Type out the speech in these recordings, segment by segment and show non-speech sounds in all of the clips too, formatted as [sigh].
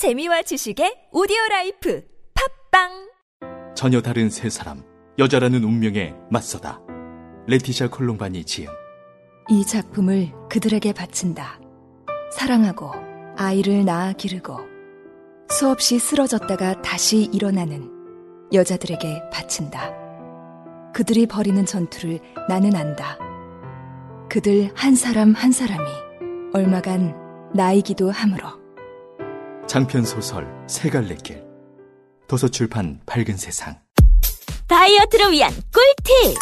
재미와 지식의 오디오 라이프 팟빵 전혀 다른 세 사람 여자라는 운명에 맞서다 레티샤 콜롬바니 지음 이 작품을 그들에게 바친다. 사랑하고 아이를 낳아 기르고 수없이 쓰러졌다가 다시 일어나는 여자들에게 바친다. 그들이 벌이는 전투를 나는 안다. 그들 한 사람 한 사람이 얼마간 나이기도 하므로. 장편 소설 세 갈래 길. 도서출판 밝은 세상. 다이어트를 위한 꿀팁!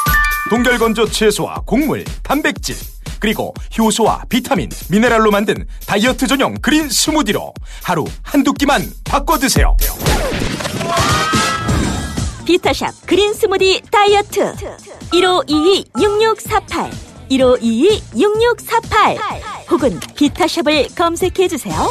동결건조 채소와 곡물, 단백질, 그리고 효소와 비타민, 미네랄로 만든 다이어트 전용 그린 스무디로 하루 한두 끼만 바꿔 드세요. 비타샵 그린 스무디 다이어트. 1522-6648 1522-6648 혹은 비타샵을 검색해 주세요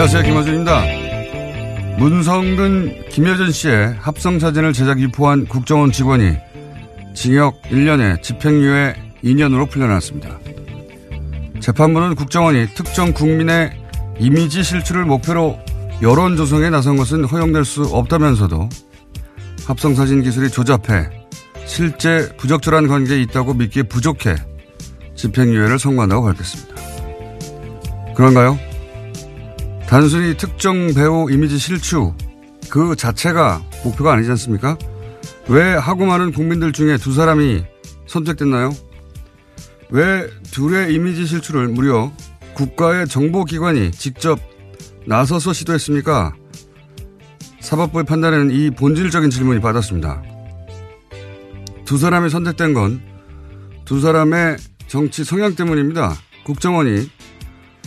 안녕하세요. 김호준입니다. 문성근, 김여전 씨의 합성사진을 제작 유포한 국정원 직원이 징역 1년에 집행유예 2년으로 풀려났습니다. 재판부는 국정원이 특정 국민의 이미지 실추를 목표로 여론 조성에 나선 것은 허용될 수 없다면서도 합성사진 기술이 조잡해 실제 부적절한 관계에 있다고 믿기에 부족해 집행유예를 선고한다고 밝혔습니다. 그런가요? 단순히 특정 배우 이미지 실추 그 자체가 목표가 아니지 않습니까? 왜 하고 많은 국민들 중에 두 사람이 선택됐나요? 왜 둘의 이미지 실추를 무려 국가의 정보기관이 직접 나서서 시도했습니까? 사법부의 판단에는 이 본질적인 질문이 받았습니다. 두 사람이 선택된 건 두 사람의 정치 성향 때문입니다. 국정원이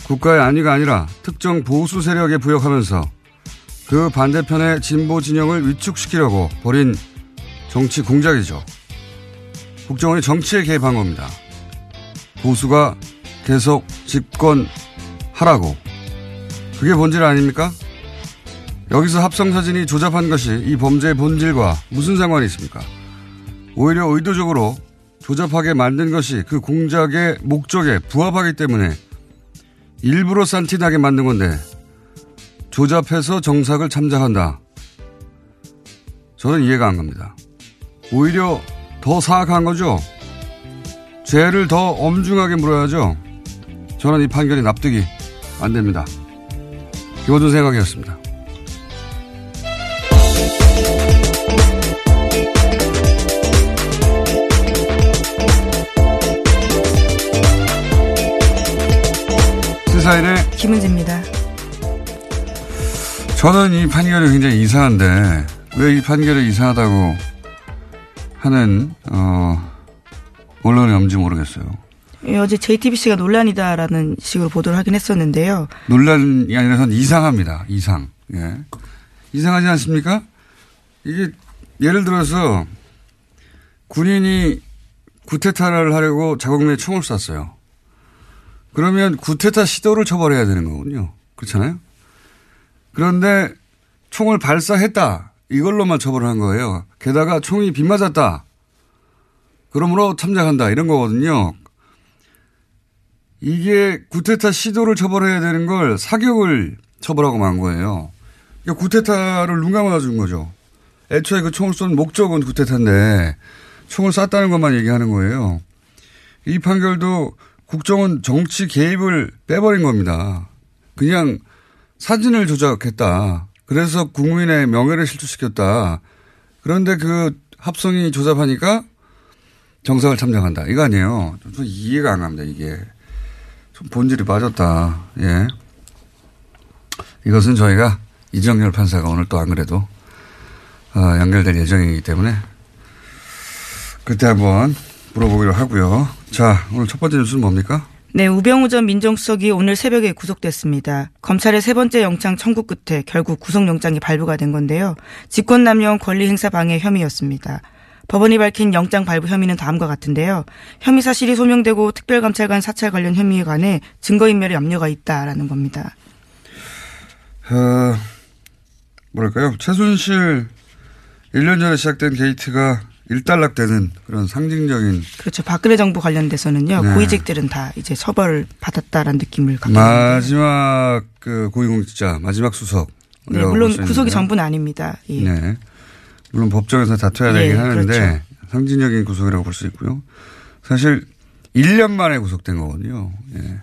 국가의 안위가 아니라 특정 보수 세력에 부역하면서 그 반대편의 진보 진영을 위축시키려고 벌인 정치 공작이죠. 국정원이 정치에 개입한 겁니다. 보수가 계속 집권하라고. 그게 본질 아닙니까? 여기서 합성사진이 조잡한 것이 이 범죄의 본질과 무슨 상관이 있습니까? 오히려 의도적으로 조잡하게 만든 것이 그 공작의 목적에 부합하기 때문에 일부러 산티나게 만든 건데 조잡해서 정삭을 참작한다. 저는 이해가 안 갑니다. 오히려 더 사악한 거죠. 죄를 더 엄중하게 물어야죠. 저는 이 판결이 납득이 안 됩니다. 교준 생각이었습니다. 시사인의 김은지입니다. 저는 이 판결이 굉장히 이상한데 왜 이 판결이 이상하다고 하는 어, 언론이 없는지 모르겠어요. 예, 어제 JTBC가 논란이다라는 식으로 보도를 하긴 했었는데요. 논란이 아니라 선 이상합니다. 이상. 예. 이상하지 않습니까? 이게 예를 들어서 군인이 구테타를 하려고 자국민에 총을 쐈어요. 그러면 구테타 시도를 처벌해야 되는 거군요. 그렇잖아요? 그런데 총을 발사했다. 이걸로만 처벌을 한 거예요. 게다가 총이 빗맞았다. 그러므로 참작한다. 이런 거거든요. 이게 구테타 시도를 처벌해야 되는 걸 사격을 처벌하고 만 거예요. 그러니까 구테타를 눈 감아 준 거죠. 애초에 그 총을 쏜 목적은 구테타인데 총을 쐈다는 것만 얘기하는 거예요. 이 판결도 국정원 정치 개입을 빼버린 겁니다. 그냥 사진을 조작했다. 그래서 국민의 명예를 실추시켰다. 그런데 그 합성이 조잡하니까 정상을 참작한다. 이거 아니에요. 좀 이해가 안 갑니다, 이게. 좀 본질이 빠졌다. 예. 이것은 저희가 이정열 판사가 오늘 또 안 그래도 어, 연결될 예정이기 때문에 그때 한번 물어보기로 하고요. 자, 오늘 첫 번째 뉴스는 뭡니까? 네, 우병우 전 민정수석이 오늘 새벽에 구속됐습니다. 검찰의 세 번째 영장 청구 끝에 결국 구속영장이 발부가 된 건데요. 직권남용 권리행사 방해 혐의였습니다. 법원이 밝힌 영장 발부 혐의는 다음과 같은데요. 혐의 사실이 소명되고 특별감찰관 사찰 관련 혐의에 관해 증거인멸의 염려가 있다라는 겁니다. 어, 뭐랄까요. 최순실 1년 전에 시작된 게이트가 일단락되는 그런 상징적인. 그렇죠. 박근혜 정부 관련돼서는요. 네. 고위직들은 다 이제 처벌을 받았다라는 느낌을 갖게 마지막 그 고위공직자, 마지막 수석. 네, 물론 구속이 전부는 아닙니다. 예. 네. 물론 법정에서 다퉈야 네, 되긴 하는데 그렇죠. 상징적인 구속이라고 볼 수 있고요. 사실 1년 만에 구속된 거거든요. 예.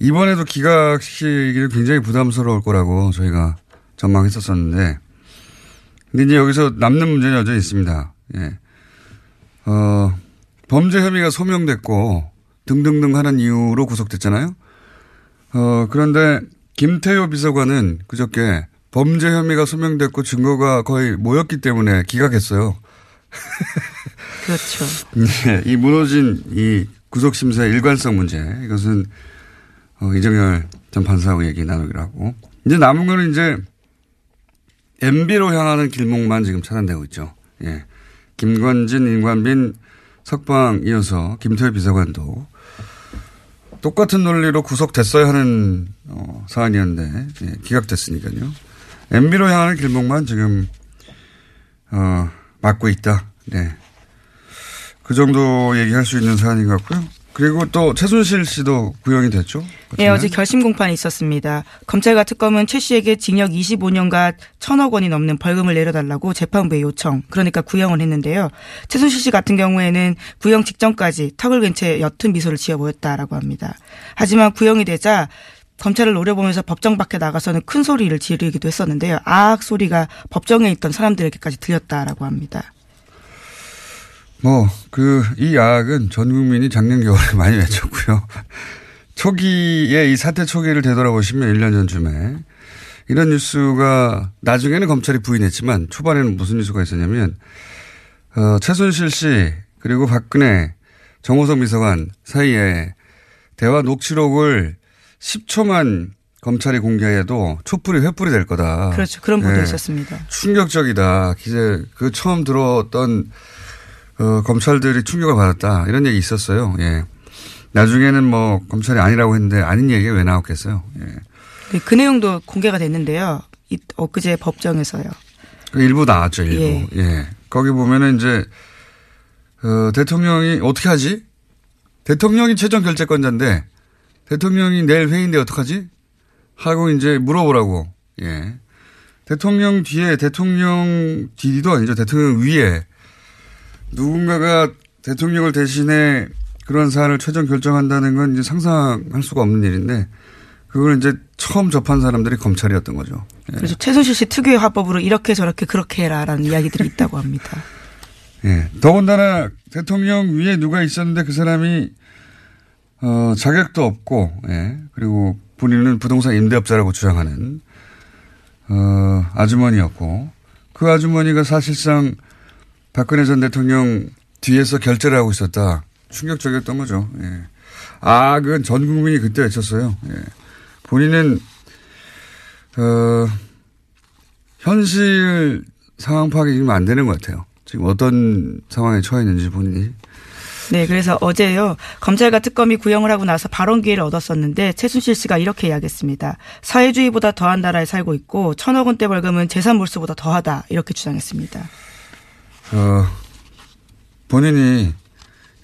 이번에도 기각시키기는 굉장히 부담스러울 거라고 저희가 전망했었었는데 근데 이제 여기서 남는 문제는 여전히 있습니다. 예. 어, 범죄 혐의가 소명됐고 등등등 하는 이유로 구속됐잖아요. 어, 그런데 김태효 비서관은 그저께 범죄 혐의가 소명됐고 증거가 거의 모였기 때문에 기각했어요. [laughs] 그렇죠. 네, 이 무너진 이 구속심사의 일관성 문제, 이것은 어, 이정열 전 판사하고 얘기 나누기로 하고. 이제 남은 거는 이제 MB로 향하는 길목만 지금 차단되고 있죠. 예. 김관진, 임관빈, 석방 이어서 김태호 비서관도 똑같은 논리로 구속됐어야 하는 어, 사안이었는데 예, 기각됐으니까요. MB로 향하는 길목만 지금 어, 막고 있다. 네. 그 정도 얘기할 수 있는 사안인 것 같고요. 그리고 또 최순실 씨도 구형이 됐죠. 네, 어제 결심 공판이 있었습니다. 검찰과 특검은 최 씨에게 징역 25년과 천억 원이 넘는 벌금을 내려달라고 재판부에 요청, 그러니까 구형을 했는데요. 최순실 씨 같은 경우에는 구형 직전까지 턱을 괸채 옅은 미소를 지어 보였다라고 합니다. 하지만 구형이 되자 검찰을 노려보면서 법정 밖에 나가서는 큰 소리를 지르기도 했었는데요. 아악 소리가 법정에 있던 사람들에게까지 들렸다라고 합니다. 뭐, 그, 이 야학은 전 국민이 작년 겨울에 [laughs] 많이 외쳤고요. 초기에 이 사태 초기를 되돌아보시면 1년 전쯤에 이런 뉴스가 나중에는 검찰이 부인했지만 초반에는 무슨 뉴스가 있었냐면 어, 최순실 씨 그리고 박근혜 정호성 비서관 사이에 대화 녹취록을 10초만 검찰이 공개해도 촛불이 횃불이 될 거다. 그렇죠. 그런 보도 네. 있었습니다. 충격적이다. 기재 그 처음 들어왔던 어, 검찰들이 충격을 받았다. 이런 얘기 있었어요. 예. 나중에는 뭐 검찰이 아니라고 했는데 아닌 얘기가 왜 나왔겠어요. 예. 네, 그 내용도 공개가 됐는데요. 이- 엊그제 법정에서요. 그 일부 나왔죠, 일부. 예. 예. 거기 보면은 이제, 어, 대통령이 어떻게 하지? 대통령이 최종 결재권자인데, 대통령이 내일 회의인데 어떡하지? 하고 이제 물어보라고, 예. 대통령 뒤에, 대통령 뒤도 아니죠. 대통령 위에, 누군가가 대통령을 대신해 그런 사안을 최종 결정한다는 건 이제 상상할 수가 없는 일인데, 그걸 이제 처음 접한 사람들이 검찰이었던 거죠. 예. 그래서 최순실 씨 특유의 화법으로 이렇게 저렇게 그렇게 해라라는 이야기들이 있다고 합니다. [laughs] 예. 더군다나 대통령 위에 누가 있었는데 그 사람이 어, 자격도 없고, 예. 그리고 본인은 부동산 임대업자라고 주장하는 어, 아주머니였고 그 아주머니가 사실상 박근혜 전 대통령 뒤에서 결제를 하고 있었다. 충격적이었던 거죠. 예. 아, 그건 전 국민이 그때 외쳤어요. 예. 본인은 어, 현실 상황 파악이 지금 안 되는 것 같아요. 지금 어떤 상황에 처해 있는지 본인이. 네, 그래서 어제요 검찰과 특검이 구형을 하고 나서 발언 기회를 얻었었는데 최순실 씨가 이렇게 이야기했습니다. 사회주의보다 더한 나라에 살고 있고 천억 원대 벌금은 재산 몰수보다 더하다 이렇게 주장했습니다. 어, 본인이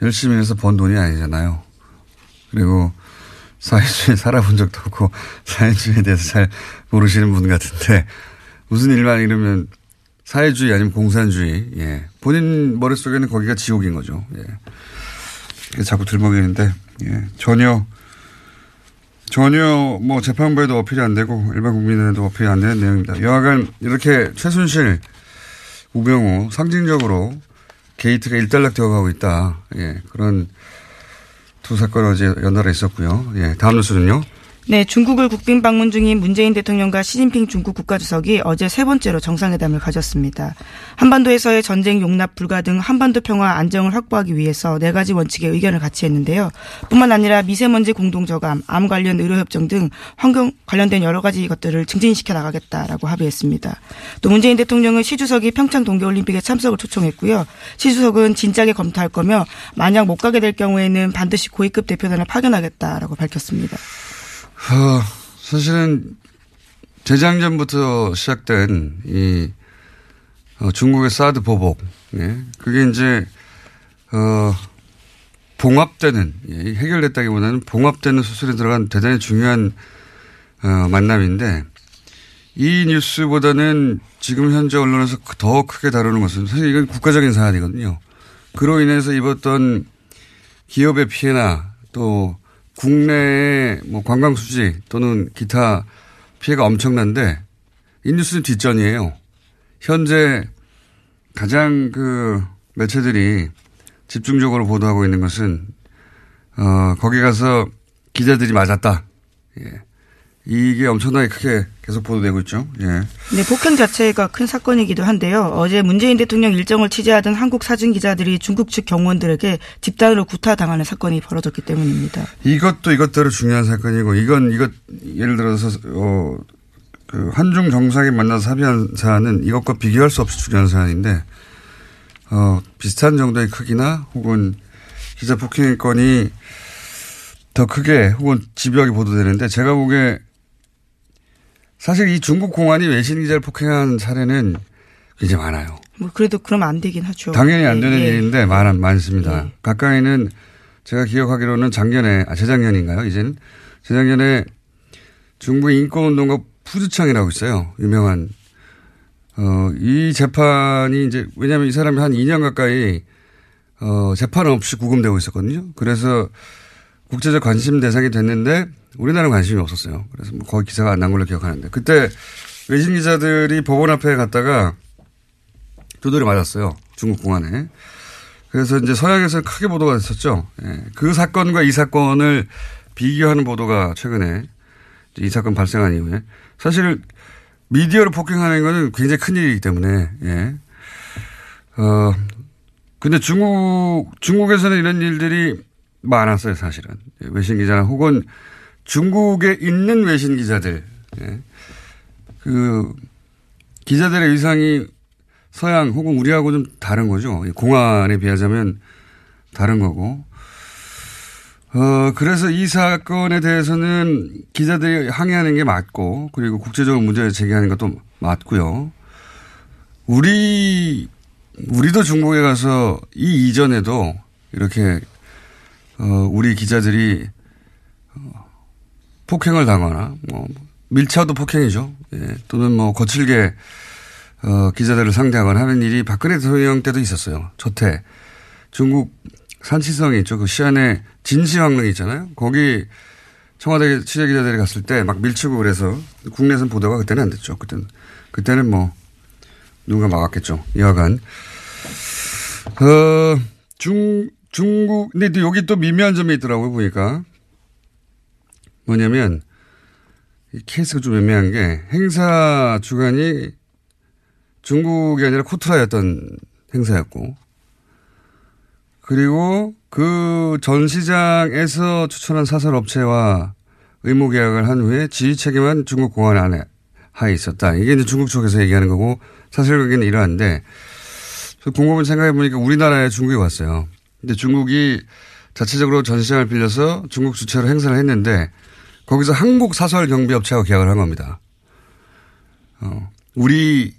열심히 해서 번 돈이 아니잖아요. 그리고 사회주의 [laughs] 살아본 적도 없고 사회주의에 대해서 잘 모르시는 분 같은데 무슨 일만 이러면 사회주의 아니면 공산주의. 예. 본인 머릿속에는 거기가 지옥인 거죠. 예. 자꾸 들먹이는데 예. 전혀 전혀 뭐 재판부에도 어필이 안 되고 일반 국민에도 어필이 안 되는 내용입니다. 여하간 이렇게 최순실, 우병우 상징적으로 게이트가 일단락 되어 가고 있다. 예. 그런 두 사건을 어제 연달아 있었고요. 예. 다음 뉴스는요. 네, 중국을 국빈 방문 중인 문재인 대통령과 시진핑 중국 국가주석이 어제 세 번째로 정상회담을 가졌습니다. 한반도에서의 전쟁 용납 불가 등 한반도 평화 안정을 확보하기 위해서 네 가지 원칙의 의견을 같이 했는데요. 뿐만 아니라 미세먼지 공동 저감, 암 관련 의료 협정 등 환경 관련된 여러 가지 것들을 증진시켜 나가겠다라고 합의했습니다. 또 문재인 대통령은 시 주석이 평창 동계 올림픽에 참석을 초청했고요. 시 주석은 진작에 검토할 거며 만약 못 가게 될 경우에는 반드시 고위급 대표단을 파견하겠다라고 밝혔습니다. 어, 사실은 재작년부터 시작된 이 어, 중국의 사드 보복, 예. 그게 이제 어, 봉합되는 예, 해결됐다기보다는 봉합되는 수술에 들어간 대단히 중요한 어, 만남인데 이 뉴스보다는 지금 현재 언론에서 더 크게 다루는 것은 사실 이건 국가적인 사안이거든요. 그로 인해서 입었던 기업의 피해나 또 국내의 뭐 관광 수지 또는 기타 피해가 엄청난데 이 뉴스는 뒷전이에요. 현재 가장 그 매체들이 집중적으로 보도하고 있는 것은 어 거기 가서 기자들이 맞았다. 예. 이게 엄청나게 크게 계속 보도되고 있죠. 예. 네, 폭행 자체가 큰 사건이기도 한데요. 어제 문재인 대통령 일정을 취재하던 한국 사진 기자들이 중국 측 경호원들에게 집단으로 구타당하는 사건이 벌어졌기 때문입니다. 이것도 이것대로 중요한 사건이고 이건 이것 예를 들어서 어, 그 한중 정상이 만나서 합의한 사안은 이것과 비교할 수 없이 중요한 사안인데 어, 비슷한 정도의 크기나 혹은 기자 폭행 건이 더 크게 혹은 집요하게 보도되는데 제가 보기에 사실 이 중국 공안이 외신 기자를 폭행한 사례는 굉장히 많아요. 뭐 그래도 그러면 안 되긴 하죠. 당연히 안 되는 네, 일인데 많, 많습니다. 네. 가까이는 제가 기억하기로는 작년에, 아, 재작년인가요? 이제는 재작년에 중국 인권운동가 푸즈창이라고 있어요. 유명한. 어, 이 재판이 이제, 왜냐하면 이 사람이 한 2년 가까이 어, 재판 없이 구금되고 있었거든요. 그래서 국제적 관심 대상이 됐는데 우리나라는 관심이 없었어요. 그래서 뭐 거의 기사가 안 난 걸로 기억하는데 그때 외신 기자들이 법원 앞에 갔다가 두드려 맞았어요. 중국 공안에. 그래서 이제 서양에서 크게 보도가 됐었죠. 예. 그 사건과 이 사건을 비교하는 보도가 최근에 이 사건 발생한 이후에 사실 미디어를 폭행하는 것은 굉장히 큰 일이기 때문에 예. 어 근데 중국 중국에서는 이런 일들이 많았어요, 사실은. 외신 기자나 혹은 중국에 있는 외신 기자들. 예. 그 기자들의 의상이 서양 혹은 우리하고 좀 다른 거죠. 공안에 비하자면 다른 거고. 어, 그래서 이 사건에 대해서는 기자들이 항의하는 게 맞고, 그리고 국제적으로 문제를 제기하는 것도 맞고요. 우리, 우리도 중국에 가서 이 이전에도 이렇게 어, 우리 기자들이 어, 폭행을 당하나, 뭐, 밀차도 폭행이죠. 예. 또는 뭐, 거칠게, 어, 기자들을 상대하거나 하는 일이 박근혜 대통령 때도 있었어요. 조태. 중국 산치성이 있죠. 그 시안에 진시황릉 있잖아요. 거기 청와대 취재 기자들이 갔을 때 막 밀치고 그래서 국내에서는 보도가 그때는 안 됐죠. 그때는. 그때는 뭐, 누가 막았겠죠. 여하간. 어, 중, 중국, 근데 또 여기 또 미묘한 점이 있더라고요, 보니까. 뭐냐면, 이 케이스가 좀 애매한 게 행사 주관이 중국이 아니라 코트라였던 행사였고, 그리고 그 전시장에서 추천한 사설 업체와 의무 계약을 한 후에 지휘 책임은 중국 공안 안에 하에 있었다. 이게 이제 중국 쪽에서 얘기하는 거고, 사실 그게 이러한데, 곰곰이 생각해 보니까 우리나라에 중국이 왔어요. 근데 중국이 자체적으로 전시장을 빌려서 중국 주체로 행사를 했는데 거기서 한국 사설 경비업체하고 계약을 한 겁니다. 어, 우리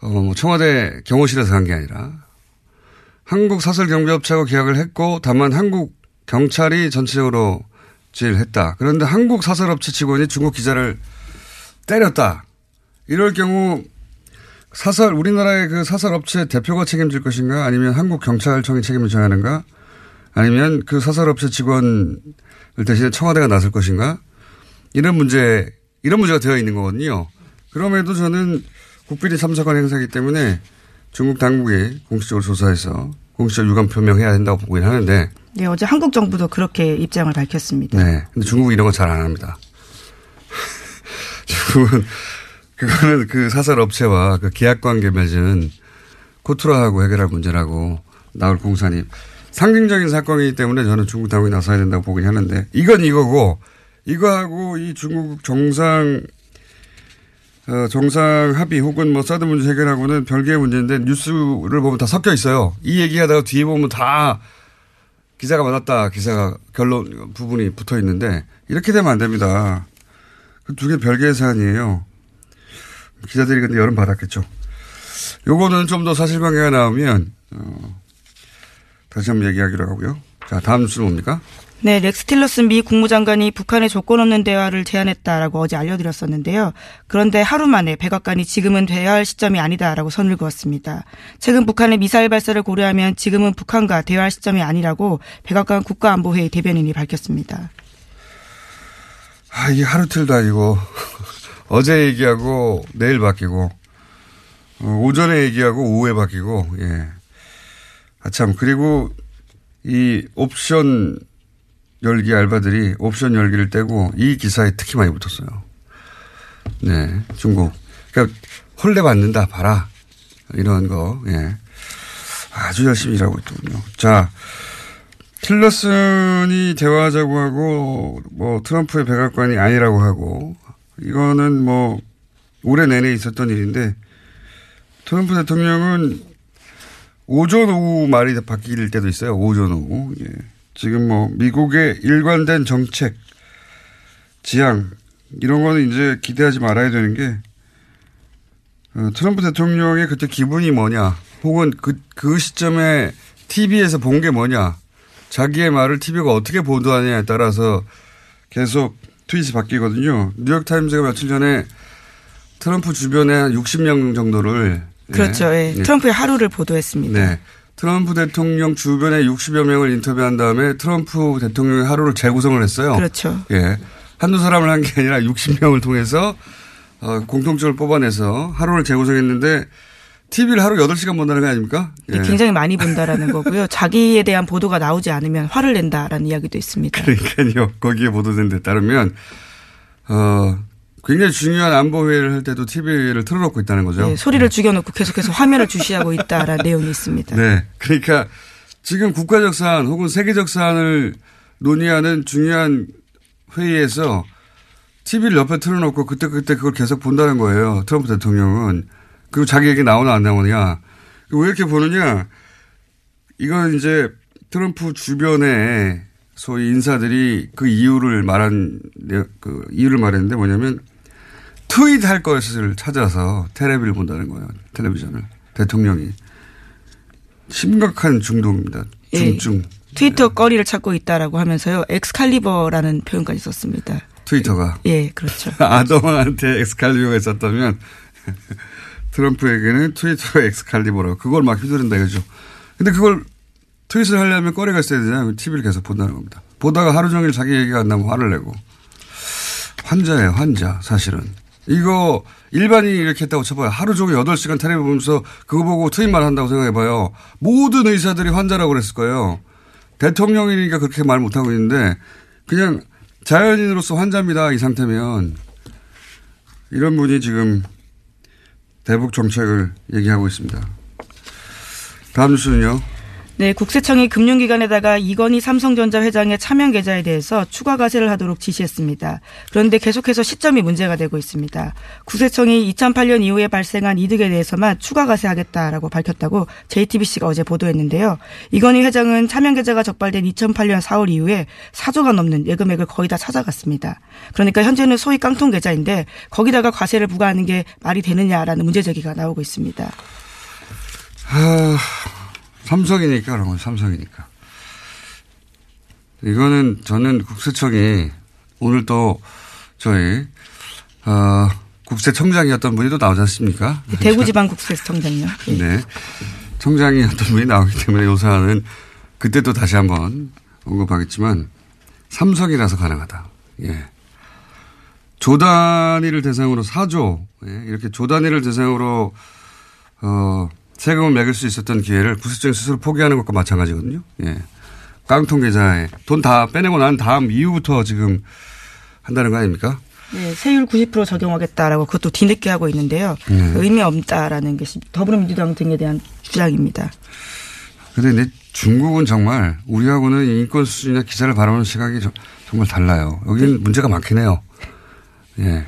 어, 뭐 청와대 경호실에서 한게 아니라 한국 사설 경비업체하고 계약을 했고 다만 한국 경찰이 전체적으로 했다. 그런데 한국 사설업체 직원이 중국 기자를 때렸다. 이럴 경우 사설 우리나라의 그 사설 업체 대표가 책임질 것인가 아니면 한국 경찰청이 책임을 져야 하는가 아니면 그 사설 업체 직원을 대신에 청와대가 나설 것인가 이런 문제 이런 문제가 되어 있는 거거든요. 그럼에도 저는 국빈이 참석한 행사이기 때문에 중국 당국이 공식적으로 조사해서 공식적 유감 표명해야 된다고 보긴 하는데. 네, 어제 한국 정부도 그렇게 입장을 밝혔습니다. 네. 근데 중국은 이런 거 잘 안 합니다. [laughs] 중국은 그거는 그 사설 업체와 그 계약 관계 맺은 코트라하고 해결할 문제라고 나올 공산이 상징적인 사건이기 때문에 저는 중국 당국이 나서야 된다고 보긴 하는데 이건 이거고 이거하고 이 중국 정상 어, 정상 합의 혹은 뭐 사드 문제 해결하고는 별개의 문제인데 뉴스를 보면 다 섞여 있어요. 이 얘기하다가 뒤에 보면 다 기사가 많았다. 기사가 결론 부분이 붙어 있는데 이렇게 되면 안 됩니다. 그 두 개 별개의 사안이에요. 기자들이 근데 여름 받았겠죠. 요거는 좀 더 사실관계가 나오면 어, 다시 한번 얘기하기로 하고요. 자 다음 뉴스는 뭡니까? 네, 렉스 틸러슨 미 국무장관이 북한의 조건 없는 대화를 제안했다라고 어제 알려드렸었는데요. 그런데 하루 만에 백악관이 지금은 대화할 시점이 아니다라고 선을 그었습니다. 최근 북한의 미사일 발사를 고려하면 지금은 북한과 대화할 시점이 아니라고 백악관 국가안보회의 대변인이 밝혔습니다. 아, 이게 하루 틀도 아니고 어제 얘기하고 내일 바뀌고 어, 오전에 얘기하고 오후에 바뀌고 예. 아참 그리고 이 옵션 열기 알바들이 옵션 열기를 떼고 이 기사에 특히 많이 붙었어요. 네, 중국. 그러니까 홀레 받는다, 봐라. 이런 거, 예. 아주 열심히 일하고 있더군요. 자, 틸러슨이 대화하자고 하고, 뭐, 트럼프의 백악관이 아니라고 하고, 이거는 뭐, 올해 내내 있었던 일인데, 트럼프 대통령은 오전 오후 말이 바뀔 때도 있어요. 오전 오후. 예. 지금 뭐 미국의 일관된 정책, 지향 이런 거는 이제 기대하지 말아야 되는 게 어, 트럼프 대통령의 그때 기분이 뭐냐, 혹은 그, 그 시점에 TV에서 본 게 뭐냐, 자기의 말을 TV가 어떻게 보도하냐에 따라서 계속 트윗이 바뀌거든요. 뉴욕타임즈가 며칠 전에 트럼프 주변에 한 60명 정도를 그렇죠. 예. 예. 트럼프의 하루를 보도했습니다. 네. 트럼프 대통령 주변에 60여 명을 인터뷰한 다음에 트럼프 대통령의 하루를 재구성을 했어요. 그렇죠. 예. 한두 사람을 한 게 아니라 60명을 통해서 어, 공통점을 뽑아내서 하루를 재구성했는데 TV를 하루 8시간 본다는 거 아닙니까? 예. 굉장히 많이 본다라는 거고요. [laughs] 자기에 대한 보도가 나오지 않으면 화를 낸다라는 이야기도 있습니다. 그러니까요. 거기에 보도된 데 따르면 어, 굉장히 중요한 안보회의를 할 때도 TV를 틀어놓고 있다는 거죠. 네, 소리를 죽여놓고 계속해서 화면을 주시하고 있다라는 [laughs] 내용이 있습니다. 네. 그러니까 지금 국가적 사안 혹은 세계적 사안을 논의하는 중요한 회의에서 TV를 옆에 틀어놓고 그때그때 그걸 계속 본다는 거예요. 트럼프 대통령은. 그리고 자기 얘기 나오나 안 나오냐. 왜 이렇게 보느냐. 이건 이제 트럼프 주변에 소위 인사들이 그 이유를 말한, 그 이유를 말했는데 뭐냐면 트윗 할 것을 찾아서 테레비를 본다는 거예요. 텔레비전을. 대통령이. 심각한 중독입니다. 중증. 예. 트위터 네. 거리를 찾고 있다라고 하면서요. 엑스칼리버라는 표현까지 썼습니다. 트위터가. 예, 그렇죠. [laughs] 아더한테 엑스칼리버가 있었다면 트럼프에게는 트위터 엑스칼리버라고 그걸 막 휘두른다 이거죠. 근데 그걸 트윗을 하려면 거리가 있어야 되잖아요. TV를 계속 본다는 겁니다. 보다가 하루 종일 자기 얘기가 안 나면 화를 내고. 환자예요, 환자, 사실은. 이거 일반인이 이렇게 했다고 쳐봐요. 하루 종일 8시간 텔레비 보면서 그거 보고 트윗만 한다고 생각해봐요. 모든 의사들이 환자라고 그랬을 거예요. 대통령이니까 그렇게 말 못하고 있는데 그냥 자연인으로서 환자입니다. 이 상태면. 이런 분이 지금 대북 정책을 얘기하고 있습니다. 다음 뉴스는요. 네, 국세청이 금융기관에다가 이건희 삼성전자 회장의 차명 계좌에 대해서 추가 과세를 하도록 지시했습니다. 그런데 계속해서 시점이 문제가 되고 있습니다. 국세청이 2008년 이후에 발생한 이득에 대해서만 추가 과세하겠다라고 밝혔다고 JTBC가 어제 보도했는데요. 이건희 회장은 차명 계좌가 적발된 2008년 4월 이후에 4조가 넘는 예금액을 거의 다 찾아갔습니다. 그러니까 현재는 소위 깡통 계좌인데 거기다가 과세를 부과하는 게 말이 되느냐라는 문제 제기가 나오고 있습니다. 하... 삼성이니까 그런 건 삼성이니까. 이거는 저는 국세청이 오늘 또 저희 어, 국세청장이었던 분이 또 나오지 않습니까? 대구지방 국세청장요. 예. [laughs] 네. 청장이었던 분이 나오기 때문에 요 사안은 그때 또 다시 한번 언급하겠지만 삼성이라서 가능하다. 예. 조단위를 대상으로 4조 예. 이렇게 조단위를 대상으로 어, 세금을 매길 수 있었던 기회를 구세청이 스스로 포기하는 것과 마찬가지거든요. 예. 깡통 계좌에 돈 다 빼내고 난 다음 이후부터 지금 한다는 거 아닙니까? 네, 세율 90% 적용하겠다라고 그것도 뒤늦게 하고 있는데요. 네. 의미 없다라는 것이 더불어민주당 등에 대한 주장입니다. 이제 중국은 정말 우리하고는 인권 수준이나 기사를 바라보는 시각이 저- 정말 달라요. 여기는 문제가 많긴 해요. 예.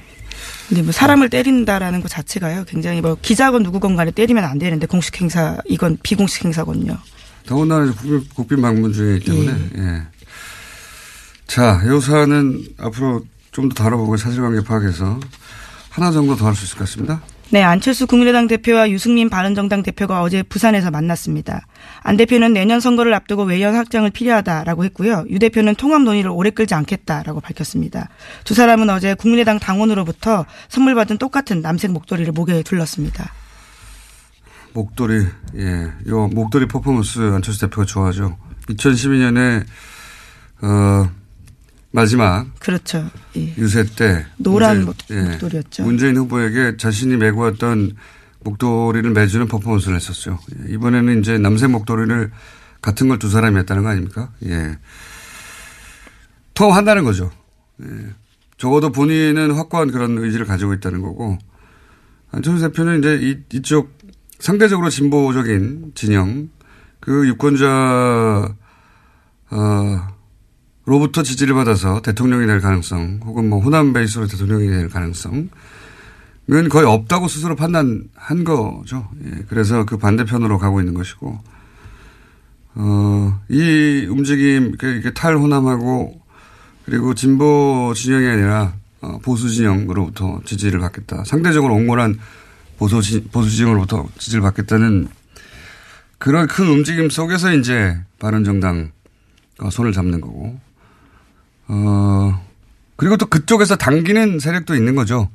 근데 뭐 사람을 때린다라는 것 자체가요. 굉장히 뭐 기자건 누구건 간에 때리면 안 되는데 공식 행사 이건 비공식 행사거든요. 더군다나 국빈, 국빈 방문 중이기 때문에, 예. 자, 이 사안은 앞으로 좀 더 다뤄보고 사실관계 파악해서 하나 정도 더 할 수 있을 것 같습니다. 네, 안철수 국민의당 대표와 유승민 바른정당 대표가 어제 부산에서 만났습니다. 안 대표는 내년 선거를 앞두고 외연 확장을 필요하다라고 했고요. 유 대표는 통합 논의를 오래 끌지 않겠다라고 밝혔습니다. 두 사람은 어제 국민의당 당원으로부터 선물 받은 똑같은 남색 목도리를 목에 둘렀습니다. 목도리, 예. 요 목도리 퍼포먼스 안철수 대표가 좋아하죠. 2012년에, 어, 마지막 그렇죠. 예. 유세 때. 노란 문재인- 목- 목도리였죠. 문재인 후보에게 자신이 메고 왔던 목도리를 매주는 퍼포먼스를 했었죠. 예. 이번에는 이제 남색 목도리를 같은 걸 두 사람이 했다는 거 아닙니까? 예. 통합한다는 거죠. 예. 적어도 본인은 확고한 그런 의지를 가지고 있다는 거고, 안철수 대표는 이제 이, 이쪽 상대적으로 진보적인 진영, 그 유권자, 어, 로부터 지지를 받아서 대통령이 될 가능성, 혹은 뭐 호남 베이스로 대통령이 될 가능성은 거의 없다고 스스로 판단한 거죠. 예, 그래서 그 반대편으로 가고 있는 것이고, 어, 이 움직임, 이렇게, 이렇게 탈호남하고, 그리고 진보 진영이 아니라, 어, 보수 진영으로부터 지지를 받겠다. 상대적으로 옹몰한 보수, 지, 보수 진영으로부터 지지를 받겠다는 그런 큰 움직임 속에서 이제 바른 정당 손을 잡는 거고, 어, 그리고 또 그쪽에서 당기는 세력도 있는 거죠.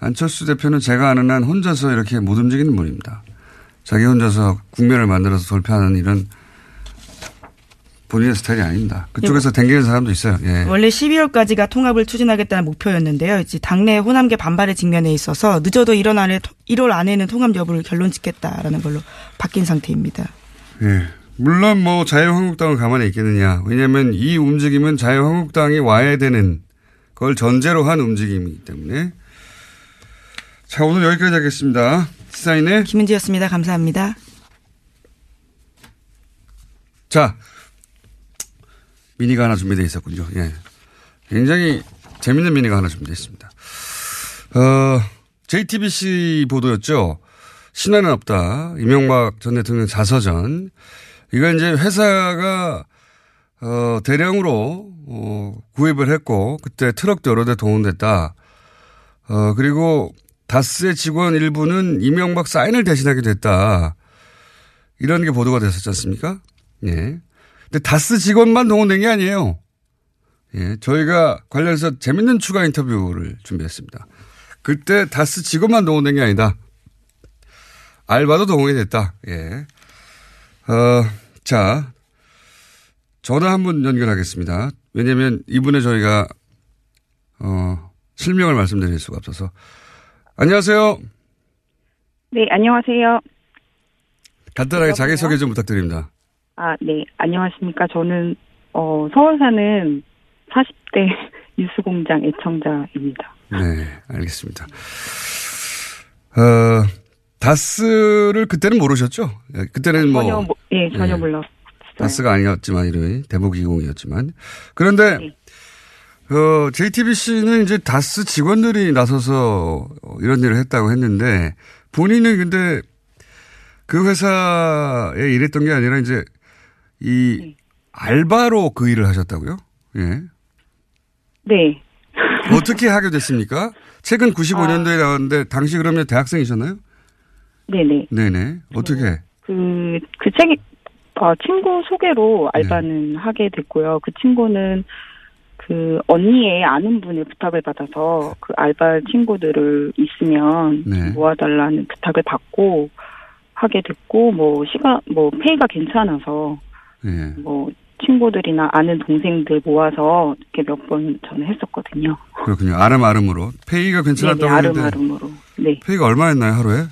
안철수 대표는 제가 아는 한 혼자서 이렇게 못 움직이는 분입니다. 자기 혼자서 국면을 만들어서 돌파하는 일은 본인의 스타일이 아닙니다. 그쪽에서 당기는 사람도 있어요. 예. 원래 12월까지가 통합을 추진하겠다는 목표였는데요. 이제 당내 호남계 반발의 직면에 있어서 늦어도 1월 안에 1월 안에는 통합 여부를 결론 짓겠다라는 걸로 바뀐 상태입니다. 예. 물론 뭐 자유한국당은 가만히 있겠느냐. 왜냐하면 이 움직임은 자유한국당이 와야 되는 걸 전제로 한 움직임이기 때문에. 자, 오늘 여기까지 하겠습니다. 시사인의 김은지였습니다. 감사합니다. 자, 미니가 하나 준비되어 있었군요. 예. 굉장히 재밌는 미니가 하나 준비되어 있습니다. 어, JTBC 보도였죠. 신화는 없다. 이명박 전 대통령 자서전. 이거 이제 회사가 어, 대량으로 어, 구입을 했고 그때 트럭도 여러 대 동원됐다. 어, 그리고 다스의 직원 일부는 이명박 사인을 대신하게 됐다. 이런 게 보도가 됐었지 않습니까? 예. 근데 다스 직원만 동원된 게 아니에요. 예. 저희가 관련해서 재밌는 추가 인터뷰를 준비했습니다. 그때 다스 직원만 동원된 게 아니다. 알바도 동원이 됐다. 예. 어, 자. 전화 한분 연결하겠습니다. 왜냐면 이분의 저희가, 어, 실명을 말씀드릴 수가 없어서. 안녕하세요. 네, 안녕하세요. 간단하게 자기소개 좀 부탁드립니다. 아, 네, 안녕하십니까. 저는, 어, 서울 사는 40대 [laughs] 뉴스공장 애청자입니다. 네, 알겠습니다. 어, 다스를 그때는 모르셨죠? 예, 그때는 뭐. 전혀, 모- 예, 전혀 예. 몰랐어요. 다스가 아니었지만 이름이 대북이공이었지만 그런데 네. 어 JTBC는 이제 다스 직원들이 나서서 어, 이런 일을 했다고 했는데 본인은 근데 그 회사에 일했던 게 아니라 이제 이 네. 알바로 그 일을 하셨다고요? 예. 네. 어떻게 하게 됐습니까? 최근 95년도에 나왔는데 당시 그러면 대학생이셨나요? 네네. 네네. 어떻게? 그, 그 책이, 아, 친구 소개로 알바는 하게 됐고요. 그 친구는 그 언니의 아는 분의 부탁을 받아서 그 알바 친구들을 있으면 네. 모아달라는 부탁을 받고 하게 됐고 뭐 시간 뭐 페이가 괜찮아서 예. 뭐 친구들이나 아는 동생들 모아서 이렇게 몇 번 저는 했었거든요. 그렇군요. 아름아름으로. 페이가 괜찮았다고 네네. 아름아름으로. 네. 페이가 얼마였나요, 하루에?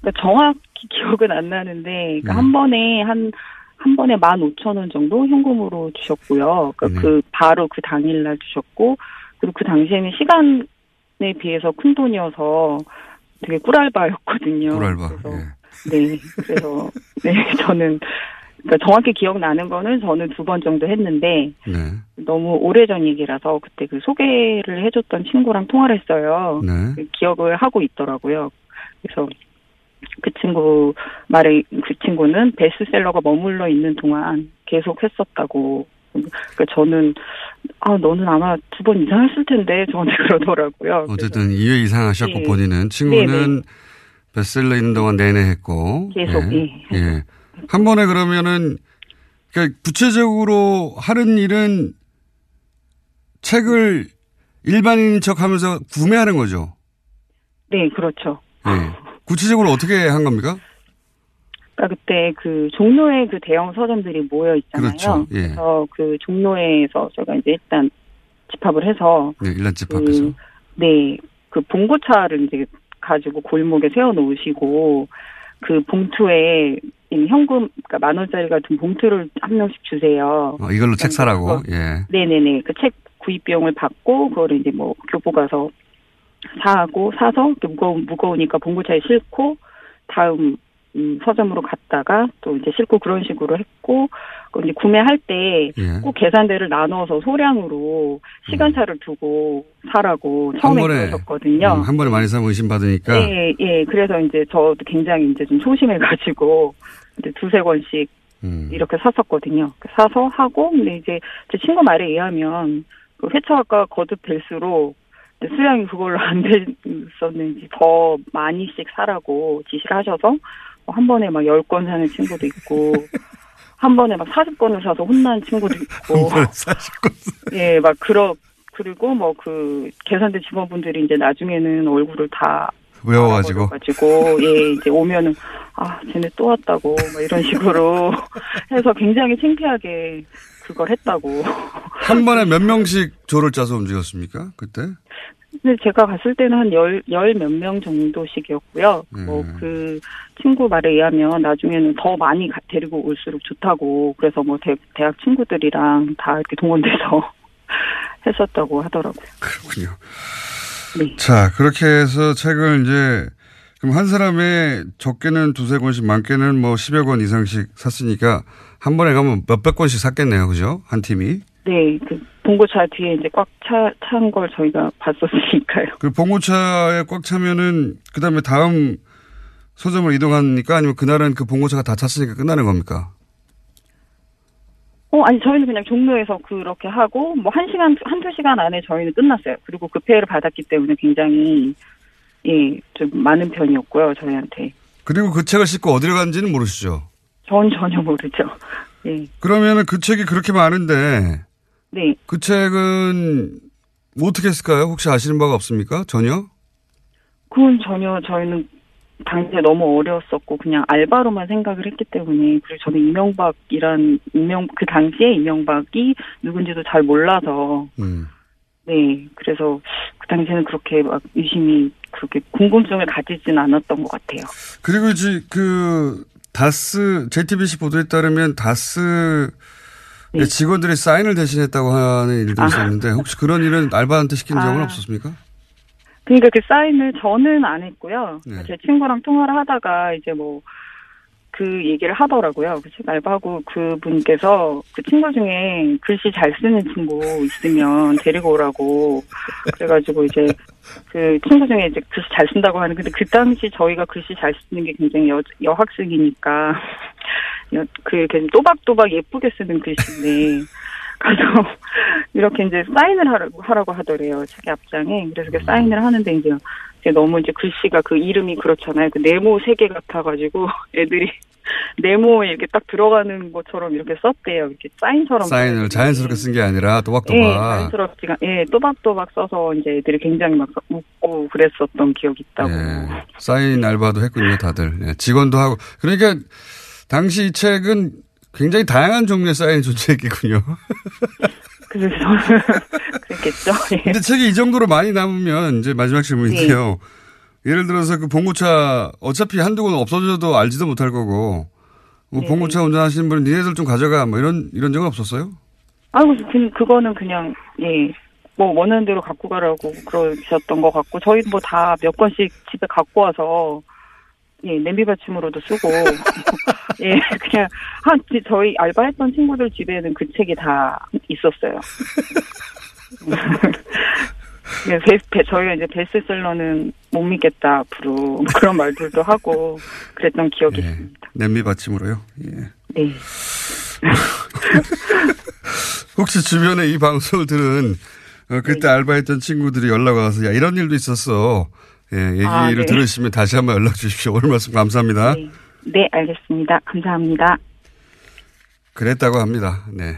그러니까 정확히 [laughs] 기억은 안 나는데 그러니까 네. 한 번에 한 한 번에 만 오천 원 정도 현금으로 주셨고요. 그러니까 네. 그 바로 그 당일 날 주셨고 그리고 그 당시에는 시간에 비해서 큰 돈이어서 되게 꿀알바였거든요. 꿀알바. 그래서 예. 네, 그래서 [laughs] 네 저는 그러니까 정확히 기억나는 거는 저는 두 번 정도 했는데 네. 너무 오래전 얘기라서 그때 그 소개를 해줬던 친구랑 통화를 했어요. 네. 그 기억을 하고 있더라고요. 그래서 그 친구 말에 그 친구는 베스트셀러가 머물러 있는 동안 계속 했었다고. 그러니까 저는 아 너는 아마 두 번 이상 했을 텐데 저한테 [laughs] 그러더라고요. 어쨌든 2회 이상 하셨고 예. 본인은 친구는 네네. 베스트셀러 있는 동안 내내 했고. 계속, 예. 예. 예. 한 번에 그러면은 그러니까 구체적으로 하는 일은 책을 일반인인 척 하면서 구매하는 거죠. 네, 그렇죠. 예. 구체적으로 어떻게 한 겁니까? 그러니까 그때 그 종로에 그 대형 서점들이 모여 있잖아요. 그렇죠. 예. 그래서 그 종로에서 제가 이제 일단 집합을 해서 네, 일란집 앞에서. 그, 네, 그 봉고차를 이제 가지고 골목에 세워 놓으시고 그 봉투에 현금 그러니까 만 원짜리 같은 봉투를 한 명씩 주세요. 어, 이걸로 책 사라고. 예. 네네네. 그 책 구입 비용을 받고 그거를 이제 뭐 교보 가서 사고 사서 무거 무거우니까 봉고차에 싣고 다음 음, 서점으로 갔다가 또 이제 싣고 그런 식으로 했고 그 이제 구매할 때 예. 꼭 계산대를 나눠서 소량으로 시간차를 두고 사라고 한 처음에 그러셨거든요. 음, 한 번에 많이 사면 의심받으니까. 예, 예. 그래서 이제 저도 굉장히 이제 좀 소심해가지고 이제 두세 권씩 음. 이렇게 샀었거든요. 사서 하고 근데 이제 제 친구 말에 의하면 그 회차가 거듭될수록 수량이 그걸로 [laughs] 안 됐었는지 더 많이씩 사라고 지시를 하셔서 뭐한 번에 막 10권 사는 [laughs] 친구도 있고 한 번에 막 40권을 사서 혼난 친구도 있고 예, 막 그러 그리고 뭐 그 계산대 직원분들이 이제 나중에는 얼굴을 다 외워가지고. 가지고 예 이제 오면은 아 쟤네 또 왔다고 막 이런 식으로 [laughs] 해서 굉장히 창피하게 그걸 했다고. 한 번에 몇 명씩 조를 짜서 움직였습니까? 그때? 근데 제가 갔을 때는 한 열, 열 몇 명 정도씩이었고요. 뭐그 친구 말에 의하면 나중에는 더 많이 가- 데리고 올수록 좋다고. 그래서 뭐 대, 대학 친구들이랑 다 이렇게 동원돼서 [laughs] 했었다고 하더라고요. 그렇군요. 네. 자, 그렇게 해서 책을 이제, 그럼 한 사람의 적게는 두세 권씩, 많게는 뭐 10여 권 이상씩 샀으니까 한 번에 가면 몇백 권씩 샀겠네요. 그죠? 한 팀이. 네, 그 봉고차 뒤에 이제 꽉 차, 찬 걸 저희가 봤었으니까요. 그 봉고차에 꽉 차면은 그 다음에 다음 서점을 이동하니까 아니면 그날은 그 봉고차가 다 찼으니까 끝나는 겁니까? 어, 아니, 저희는 그냥 종로에서 그렇게 하고, 뭐, 한 시간, 한두 시간 안에 저희는 끝났어요. 그리고 그 페이를 받았기 때문에 굉장히, 예, 좀 많은 편이었고요, 저희한테. 그리고 그 책을 싣고 어디로 갔는지는 모르시죠? 전 전혀 모르죠. 예. 그러면은 그 책이 그렇게 많은데 네. 그 책은 뭐 어떻게 했을까요? 혹시 아시는 바가 없습니까? 전혀? 그건 전혀 저희는 당시에 너무 어려웠었고, 그냥 알바로만 생각을 했기 때문에, 그리고 저는 이명박이란, 이명, 그 당시에 이명박이 누군지도 잘 몰라서, 음. 네. 그래서 그 당시에는 그렇게 막 유심히 그렇게 궁금증을 가지진 않았던 것 같아요. 그리고 이제 그 다스 JTBC 보도에 따르면 다스 의 직원들이 사인을 대신했다고 하는 일도 네. 아. 있었는데 혹시 그런 일은 [laughs] 알바한테 시킨 적은 아. 없었습니까? 그러니까 그 사인을 저는 안 했고요. 네. 제 친구랑 통화를 하다가 이제 뭐 그 얘기를 하더라고요. 그책 알바하고 그분께서 그 친구 중에 글씨 잘 쓰는 친구 있으면 데리고 오라고 그래가지고 이제 그 친구 중에 이제 글씨 잘 쓴다고 하는 근데 그 당시 저희가 글씨 잘 쓰는 게 굉장히 여, 여학생이니까 여- 그 이렇게 또박또박 예쁘게 쓰는 글씨인데 [laughs] 가서 이렇게 이제 사인을 하라고 하라고 하더래요 책의 앞장에 그래서 그 사인을 하는데 이제 너무 이제 글씨가 그 이름이 그렇잖아요 그 네모 세 개 같아가지고 [laughs] 애들이 네모에 이렇게 딱 들어가는 것처럼 이렇게 썼대요. 이렇게 사인처럼. 사인을 자연스럽게 쓴 게 아니라 예, 또박또박. 자연스럽지가, 예, 또박또박 써서 이제 애들이 굉장히 막 웃고 그랬었던 기억이 있다고. 예, 사인 알바도 했군요, 다들. 예, 직원도 하고. 그러니까 당시 이 책은 굉장히 다양한 종류의 사인이 존재했겠군요. [laughs] 그래서 그랬겠죠. 예. [laughs] 근데 책이 이 정도로 많이 남으면 이제 마지막 질문인데요. 예 를 들어서 그 봉고차 어차피 한두 권 없어져도 알지도 못할 거고 뭐 네. 봉고차 운전하시는 분은 니네들 좀 가져가 뭐 이런 이런 적은 없었어요? 아이고, 그, 그거는 그냥, 예. 뭐, 원하는 대로 갖고 가라고 그러셨던 것 같고, 저희 뭐 다 몇 권씩 집에 갖고 와서, 예, 냄비 받침으로도 쓰고, [laughs] 예, 그냥, 한, 지- 저희 알바했던 친구들 집에는 그 책이 다 있었어요. [laughs] 예, 베, 베, 저희가 이제 베스트셀러는 못 믿겠다, 앞으로. [laughs] 그런 말들도 하고, 그랬던 기억이 예. 있습니다. 냄비 받침으로요. 예. 네. 혹시 주변에 이 방송을 들은 어, 그때 네. 알바했던 친구들이 연락 와서 야 이런 일도 있었어. 예, 얘기를 아, 네. 들으시면 다시 한번 연락 주십시오. 오늘 말씀 감사합니다. 네. 네, 알겠습니다. 감사합니다. 그랬다고 합니다. 네.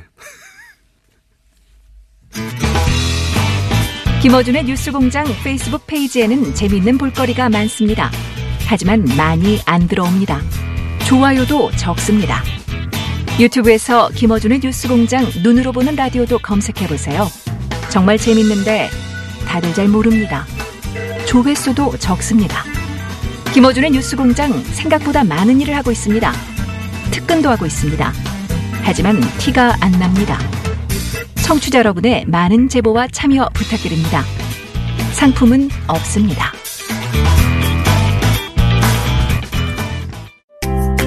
김어준의 뉴스공장 페이스북 페이지에는 재미있는 볼거리가 많습니다. 하지만 많이 안 들어옵니다. 좋아요도 적습니다. 유튜브에서 김어준의 뉴스공장 눈으로 보는 라디오도 검색해보세요. 정말 재밌는데 다들 잘 모릅니다. 조회수도 적습니다. 김어준의 뉴스공장 생각보다 많은 일을 하고 있습니다. 특근도 하고 있습니다. 하지만 티가 안 납니다. 청취자 여러분의 많은 제보와 참여 부탁드립니다. 상품은 없습니다.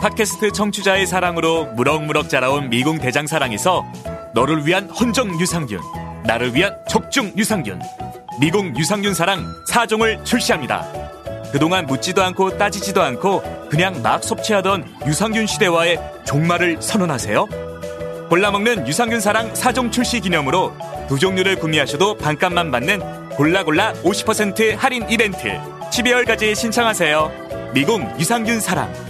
팟캐스트 청취자의 사랑으로 무럭무럭 자라온 미궁 대장사랑에서 너를 위한 헌정 유산균, 나를 위한 적중 유산균, 미궁 유산균 사랑 4종을 출시합니다. 그동안 묻지도 않고 따지지도 않고 그냥 막 섭취하던 유산균 시대와의 종말을 선언하세요. 골라먹는 유산균 사랑 4종 출시 기념으로 두 종류를 구매하셔도 반값만 받는 골라골라 50% 할인 이벤트 12월까지 신청하세요. 미궁 유산균 사랑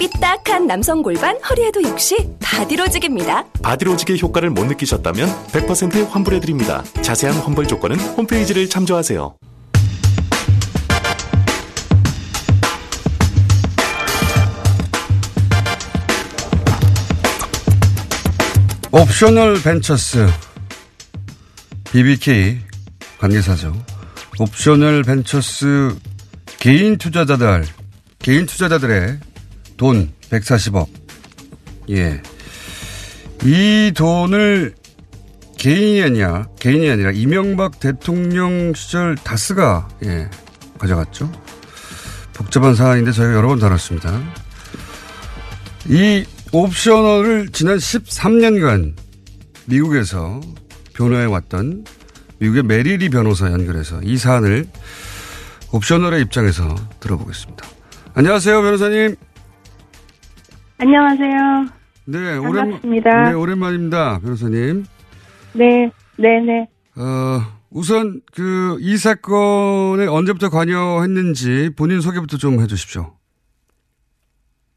삐딱한 남성 골반 허리에도 역시 바디로직입니다. 바디로직의 효과를 못 느끼셨다면 100% 환불해드립니다. 자세한 환불 조건은 홈페이지를 참조하세요. 옵셔널 벤처스 BBK 관계사죠. 옵셔널 벤처스 개인 투자자들 개인 투자자들의 돈 140억. 예. 이 돈을 개인이 아니라 개인이 아니라 이명박 대통령 시절 다스가 예, 가져갔죠. 복잡한 사안인데 저희가 여러 번 다뤘습니다. 이 옵셔널을 지난 13년간 미국에서 변호해 왔던 미국의 메리리 변호사 연결해서 이 사안을 옵셔널의 입장에서 들어보겠습니다. 안녕하세요, 변호사님. 안녕하세요. 네, 반갑습니다. 오랜, 네, 오랜만입니다, 변호사님. 네, 네, 네. 어, 우선 그 이 사건에 언제부터 관여했는지 본인 소개부터 좀 해주십시오.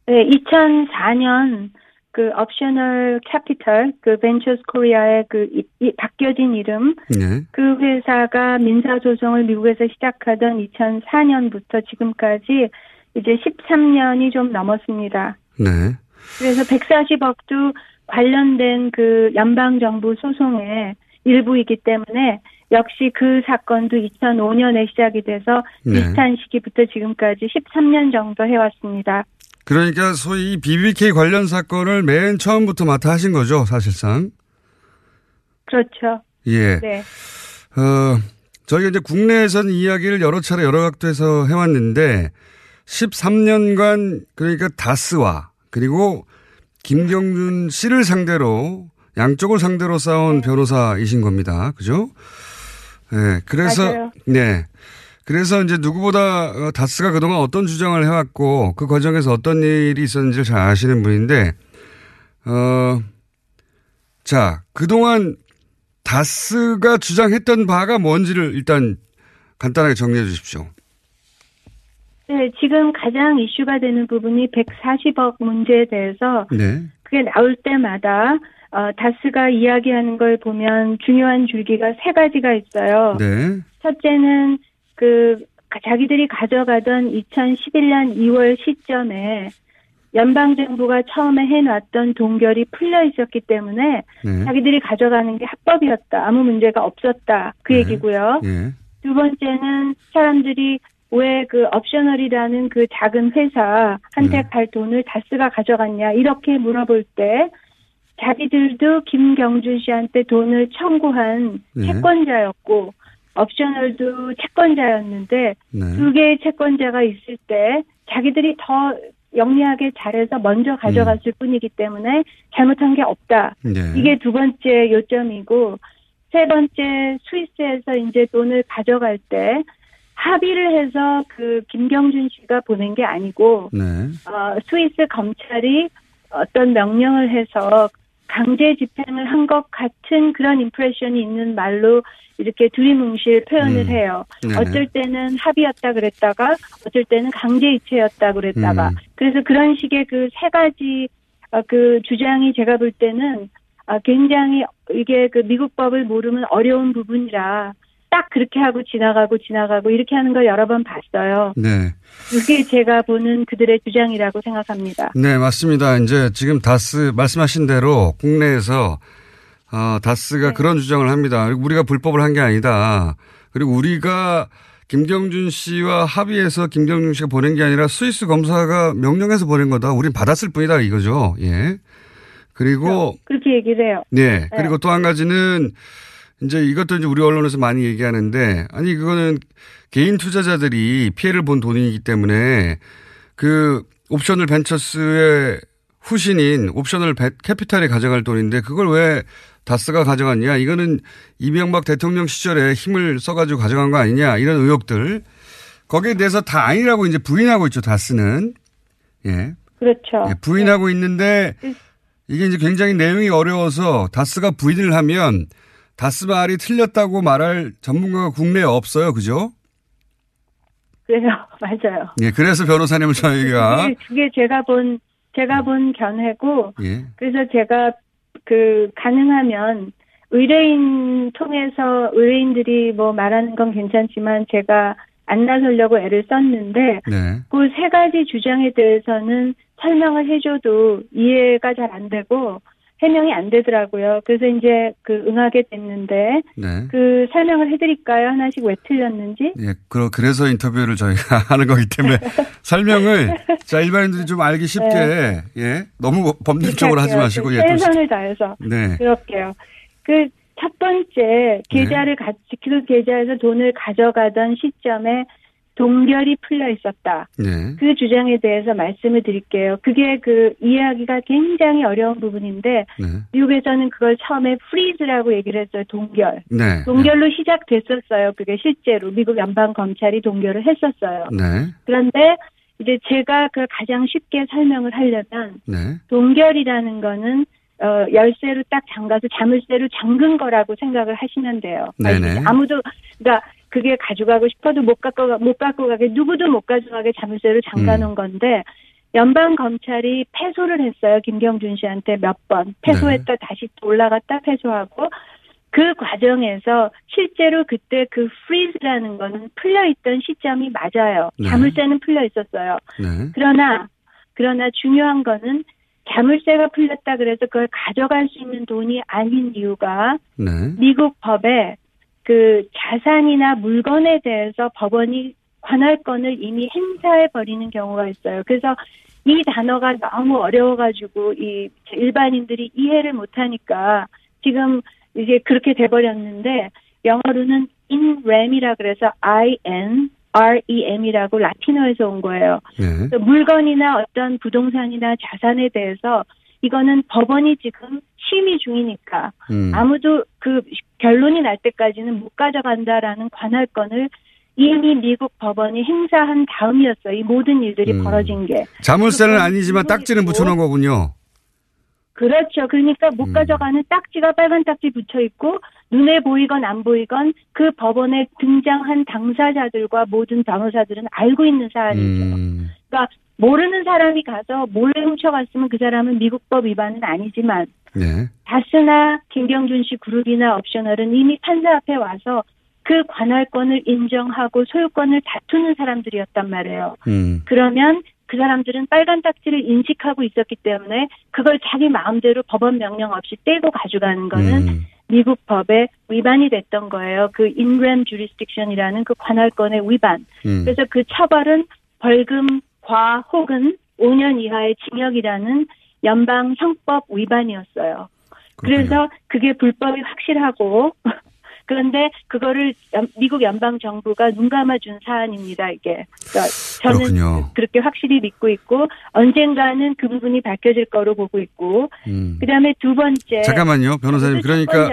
네, 2004년 그 옵셔널 캐피털 그 벤처스 코리아의 그 이, 이 바뀌어진 이름 네. 그 회사가 민사 소송을 미국에서 시작하던 2004년부터 지금까지 이제 13년이 좀 넘었습니다. 네. 그래서 140억도 관련된 그 연방 정부 소송의 일부이기 때문에 역시 그 사건도 2005년에 시작이 돼서 네. 비슷한 시기부터 지금까지 13년 정도 해왔습니다. 그러니까 소위 이 BBK 관련 사건을 맨 처음부터 맡아 하신 거죠, 사실상. 그렇죠. 예. 네. 어, 저희가 이제 국내에선 이야기를 여러 차례 여러 각도에서 해왔는데 13년간 그러니까 다스와 그리고 김경준 씨를 상대로 양쪽을 상대로 싸운 변호사이신 겁니다. 그죠? 네. 그래서 맞아요. 네. 그래서 이제 누구보다 어, 다스가 그동안 어떤 주장을 해왔고 그 과정에서 어떤 일이 있었는지를 잘 아시는 분인데 어, 자, 그동안 다스가 주장했던 바가 뭔지를 일단 간단하게 정리해 주십시오. 네, 지금 가장 이슈가 되는 부분이 140억 문제에 대해서 네. 그게 나올 때마다 어, 다스가 이야기하는 걸 보면 중요한 줄기가 세 가지가 있어요. 네. 첫째는 그 가- 자기들이 가져가던 2011년 2월 시점에 연방 정부가 처음에 해놨던 동결이 풀려 있었기 때문에 네. 자기들이 가져가는 게 합법이었다. 아무 문제가 없었다. 그 얘기고요. 예. 두 번째는 사람들이 왜 그 옵셔널이라는 그 작은 회사한테 갈 돈을 다스가 가져갔냐 이렇게 물어볼 때 자기들도 김경준 씨한테 돈을 청구한 네. 채권자였고 옵셔널도 채권자였는데 네. 두 개의 채권자가 있을 때 자기들이 더 영리하게 잘해서 먼저 가져갔을 뿐이기 때문에 잘못한 게 없다. 네. 이게 두 번째 요점이고 세 번째 스위스에서 이제 돈을 가져갈 때 합의를 해서 그 김경준 씨가 보낸 게 아니고 네. 어, 스위스 검찰이 어떤 명령을 해서 강제 집행을 한 것 같은 그런 임프레션이 있는 말로 이렇게 두리뭉실 표현을 음. 해요. 네네. 어쩔 때는 합의였다 그랬다가 어쩔 때는 강제 이체였다 그랬다가 음. 그래서 그런 식의 그 세 가지 어, 그 주장이 제가 볼 때는 아, 굉장히 이게 그 미국 법을 모르면 어려운 부분이라 딱 그렇게 하고 지나가고 지나가고 이렇게 하는 걸 여러 번 봤어요. 네. 그게 제가 보는 그들의 주장이라고 생각합니다. 네, 맞습니다. 이제 지금 다스 말씀하신 대로 국내에서 어, 다스가 네. 그런 주장을 합니다. 우리가 불법을 한 게 아니다. 그리고 우리가 김경준 씨와 합의해서 김경준 씨가 보낸 게 아니라 스위스 검사가 명령해서 보낸 거다. 우린 받았을 뿐이다 이거죠. 예. 그리고 그렇게 얘기를 해요. 네. 그리고 또 한 가지는 이제 이것도 이제 우리 언론에서 많이 얘기하는데 아니 그거는 개인 투자자들이 피해를 본 돈이기 때문에 그 옵셔널 벤처스의 후신인 옵셔널 배- 캐피탈이 가져갈 돈인데 그걸 왜 다스가 가져갔냐? 이거는 이명박 대통령 시절에 힘을 써가지고 가져간 거 아니냐? 이런 의혹들. 거기에 대해서 다 아니라고 이제 부인하고 있죠 다스는. 예. 그렇죠. 예, 부인하고 있는데 이게 이제 굉장히 내용이 어려워서 다스가 부인을 하면 다스 말이 틀렸다고 말할 전문가가 국내에 없어요. 그죠? 그래요. [laughs] 맞아요. 예, 그래서 변호사님을 저희가 그게, 그게 제가 본 제가 본 견해고 예. 그래서 제가 그 가능하면 의뢰인 통해서 의뢰인들이 뭐 말하는 건 괜찮지만 제가 안 나서려고 애를 썼는데 네. 그 세 가지 주장에 대해서는 설명을 해줘도 이해가 잘 안 되고 해명이 안 되더라고요. 그래서 이제 그 응하게 됐는데 네. 그 설명을 해드릴까요? 하나씩 왜 틀렸는지? 예, 그러, 그래서 인터뷰를 저희가 [laughs] 하는 거기 때문에 [laughs] 설명을 자 일반인들이 좀 알기 쉽게 예 너무 법률적으로 하지 마시고 예, 또 최선을 다해서 네. 그럴게요. 그 첫 번째 계좌를 같이 그 계좌에서 돈을 가져가던 시점에 동결이 풀려 있었다. 네. 그 주장에 대해서 말씀을 드릴게요. 그게 그 이해하기가 굉장히 어려운 부분인데 네. 미국에서는 그걸 처음에 freeze라고 얘기를 했어요. 동결. 네. 동결로 시작됐었어요. 그게 실제로 미국 연방 검찰이 동결을 했었어요. 네. 그런데 이제 제가 그 가장 쉽게 설명을 하려면 네. 동결이라는 거는 어, 열쇠로 딱 잠가서 자물쇠로 잠근 거라고 생각을 하시면 돼요. 네네. 아무도 그러니까 그게 가져가고 싶어도 못 갖고 가- 못 갖고 가게 누구도 못 가져가게 자물쇠로 잠가 음. 놓은 건데 연방 검찰이 패소를 했어요. 김경준 씨한테 몇 번 패소했다 다시 또 올라갔다 패소하고 그 과정에서 실제로 그때 그 freeze라는 거는 풀려 있던 시점이 맞아요. 네. 자물쇠는 풀려 있었어요. 네. 그러나 그러나 중요한 거는 자물쇠가 풀렸다 그래서 그걸 가져갈 수 있는 돈이 아닌 이유가 네. 미국 법에 그 자산이나 물건에 대해서 법원이 관할권을 이미 행사해 버리는 경우가 있어요. 그래서 이 단어가 너무 어려워가지고 이 일반인들이 이해를 못하니까 지금 이제 그렇게 돼버렸는데 영어로는 in rem이라 그래서 I N R E M이라고 라틴어에서 온 거예요. 네. 그래서 물건이나 어떤 부동산이나 자산에 대해서 이거는 법원이 지금 심의 중이니까 음. 아무도 그 결론이 날 때까지는 못 가져간다라는 관할권을 이미 미국 법원이 행사한 다음이었어요. 이 모든 일들이 음. 벌어진 게. 자물쇠는 아니지만 딱지는 붙여놓은 거군요. 그렇죠. 그러니까 못 음. 가져가는 딱지가 빨간 딱지 붙여 있고 눈에 보이건 안 보이건 그 법원에 등장한 당사자들과 모든 변호사들은 알고 있는 사안이죠. 음. 그러니까 모르는 사람이 가서 몰래 훔쳐갔으면 그 사람은 미국법 위반은 아니지만 네. 다스나 김경준 씨 그룹이나 옵셔널은 이미 판사 앞에 와서 그 관할권을 인정하고 소유권을 다투는 사람들이었단 말이에요. 음. 그러면 그 사람들은 빨간 딱지를 인식하고 있었기 때문에 그걸 자기 마음대로 법원 명령 없이 떼고 가져가는 거는 음. 미국 법에 위반이 됐던 거예요. 그 인그램 주리스틱션이라는 그 관할권의 위반. 음. 그래서 그 처벌은 벌금과 혹은 5년 이하의 징역이라는 연방 형법 위반이었어요. 그래서 그게 불법이 확실하고 그런데 그거를 연- 미국 연방 정부가 눈 감아준 사안입니다. 이게 그러니까 저는 그렇군요. 그렇게 확실히 믿고 있고 언젠가는 그 부분이 밝혀질 거로 보고 있고 음. 그다음에 두 번째 잠깐만요, 변호사님. 그러니까.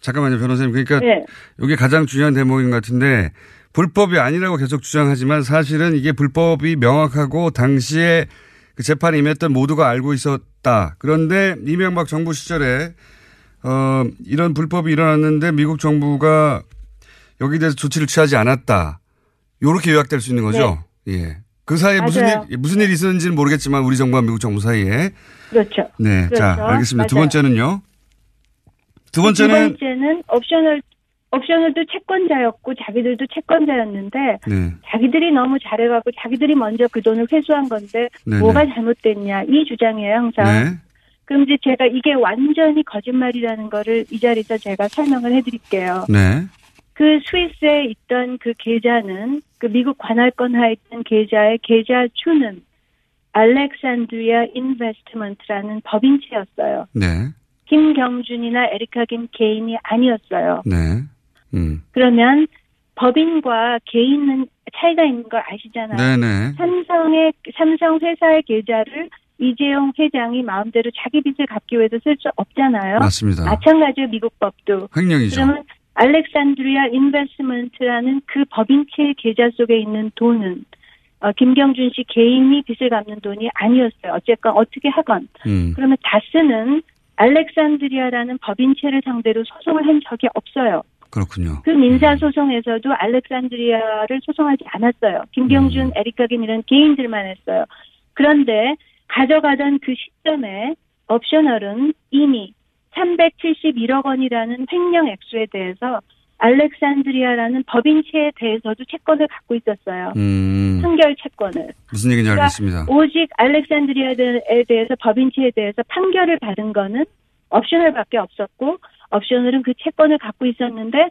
잠깐만요, 변호사님. 그러니까 네. 이게 가장 중요한 대목인 것 같은데 불법이 아니라고 계속 주장하지만 사실은 이게 불법이 명확하고 당시에 그 재판에 임했던 모두가 알고 있었다. 그런데 이명박 정부 시절에 어, 이런 불법이 일어났는데 미국 정부가 여기에 대해서 조치를 취하지 않았다. 요렇게 요약될 수 있는 거죠. 예. 그 사이에 무슨 맞아요. 일, 무슨 일이 있었는지는 모르겠지만 우리 정부와 미국 정부 사이에. 그렇죠. 네. 자, 그렇죠. 알겠습니다. 두 맞아요. 번째는요. 두두 번째는 번째는 옵셔널 옵셔널도 채권자였고 자기들도 채권자였는데 네. 자기들이 너무 잘해갖고 자기들이 먼저 그 돈을 회수한 건데 네네. 뭐가 잘못됐냐 이 주장이에요 항상. 네. 그럼 이제 제가 이게 완전히 거짓말이라는 거를 이 자리에서 제가 설명을 해드릴게요. 네. 그 스위스에 있던 그 계좌는 그 미국 관할권 하에 있던 계좌의 계좌 주는 알렉산드리아 인베스트먼트라는 법인체였어요. 네. 김경준이나 에리카 김 개인이 아니었어요. 네. 음. 그러면 법인과 개인은 차이가 있는 걸 아시잖아요. 네네. 삼성의 삼성 회사의 계좌를 이재용 회장이 마음대로 자기 빚을 갚기 위해서 쓸 수 없잖아요. 맞습니다. 마찬가지로 미국 법도. 횡령이죠. 그러면 Alexandria Investment라는 그 법인체의 계좌 속에 있는 돈은 어, 김경준 씨 개인이 빚을 갚는 돈이 아니었어요. 어쨌건 어떻게 하건. 음. 그러면 다스는 알렉산드리아라는 법인체를 상대로 소송을 한 적이 없어요. 그렇군요. 그 민사 소송에서도 알렉산드리아를 소송하지 않았어요. 김경준, 에리카 김 이런 개인들만 했어요. 그런데 가져가던 그 시점에 옵셔널은 이미 371억 원이라는 횡령 액수에 대해서 알렉산드리아라는 법인체에 대해서도 채권을 갖고 있었어요. 음. 판결 채권을. 무슨 얘기인지 그러니까 알겠습니다. 오직 알렉산드리아에 대해서 법인체에 대해서 판결을 받은 거는 옵셔널밖에 없었고 옵셔널은 그 채권을 갖고 있었는데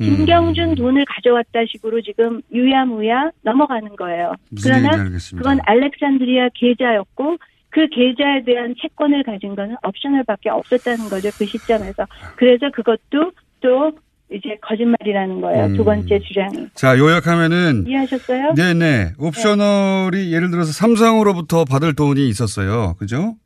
음. 김경준 돈을 가져왔다 식으로 지금 유야무야 넘어가는 거예요. 그러나. 그건 알렉산드리아 계좌였고 그 계좌에 대한 채권을 가진 거는 옵셔널밖에 없었다는 거죠. 그 시점에서. 그래서 그것도 또 이제 거짓말이라는 거예요. 두 음. 번째 주장이. 자, 요약하면은 이해하셨어요? 네네. 옵셔널이 예를 들어서 삼성으로부터 받을 돈이 있었어요. 그죠?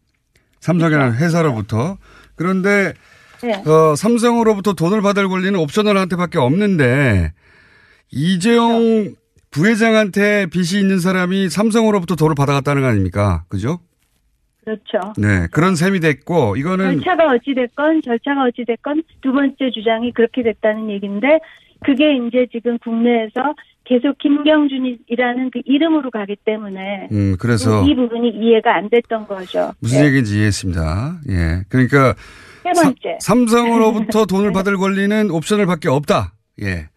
삼성이라는 회사로부터. 그런데 네. 어, 삼성으로부터 돈을 받을 권리는 옵셔널한테밖에 없는데 이재용 부회장한테 빚이 있는 사람이 삼성으로부터 돈을 받아갔다는 거 아닙니까? 그죠? 그렇죠. 네. 그런 셈이 됐고 이거는 절차가 어찌 됐건 절차가 어찌 됐건 두 번째 주장이 그렇게 됐다는 얘기인데 그게 이제 지금 국내에서 계속 김경준이라는 그 이름으로 가기 때문에 음, 그래서 이 부분이 이해가 안 됐던 거죠. 무슨 얘기인지 이해했습니다. 예. 그러니까 세 번째. 삼성으로부터 [laughs] 돈을 받을 권리는 옵셔널밖에 없다. 예.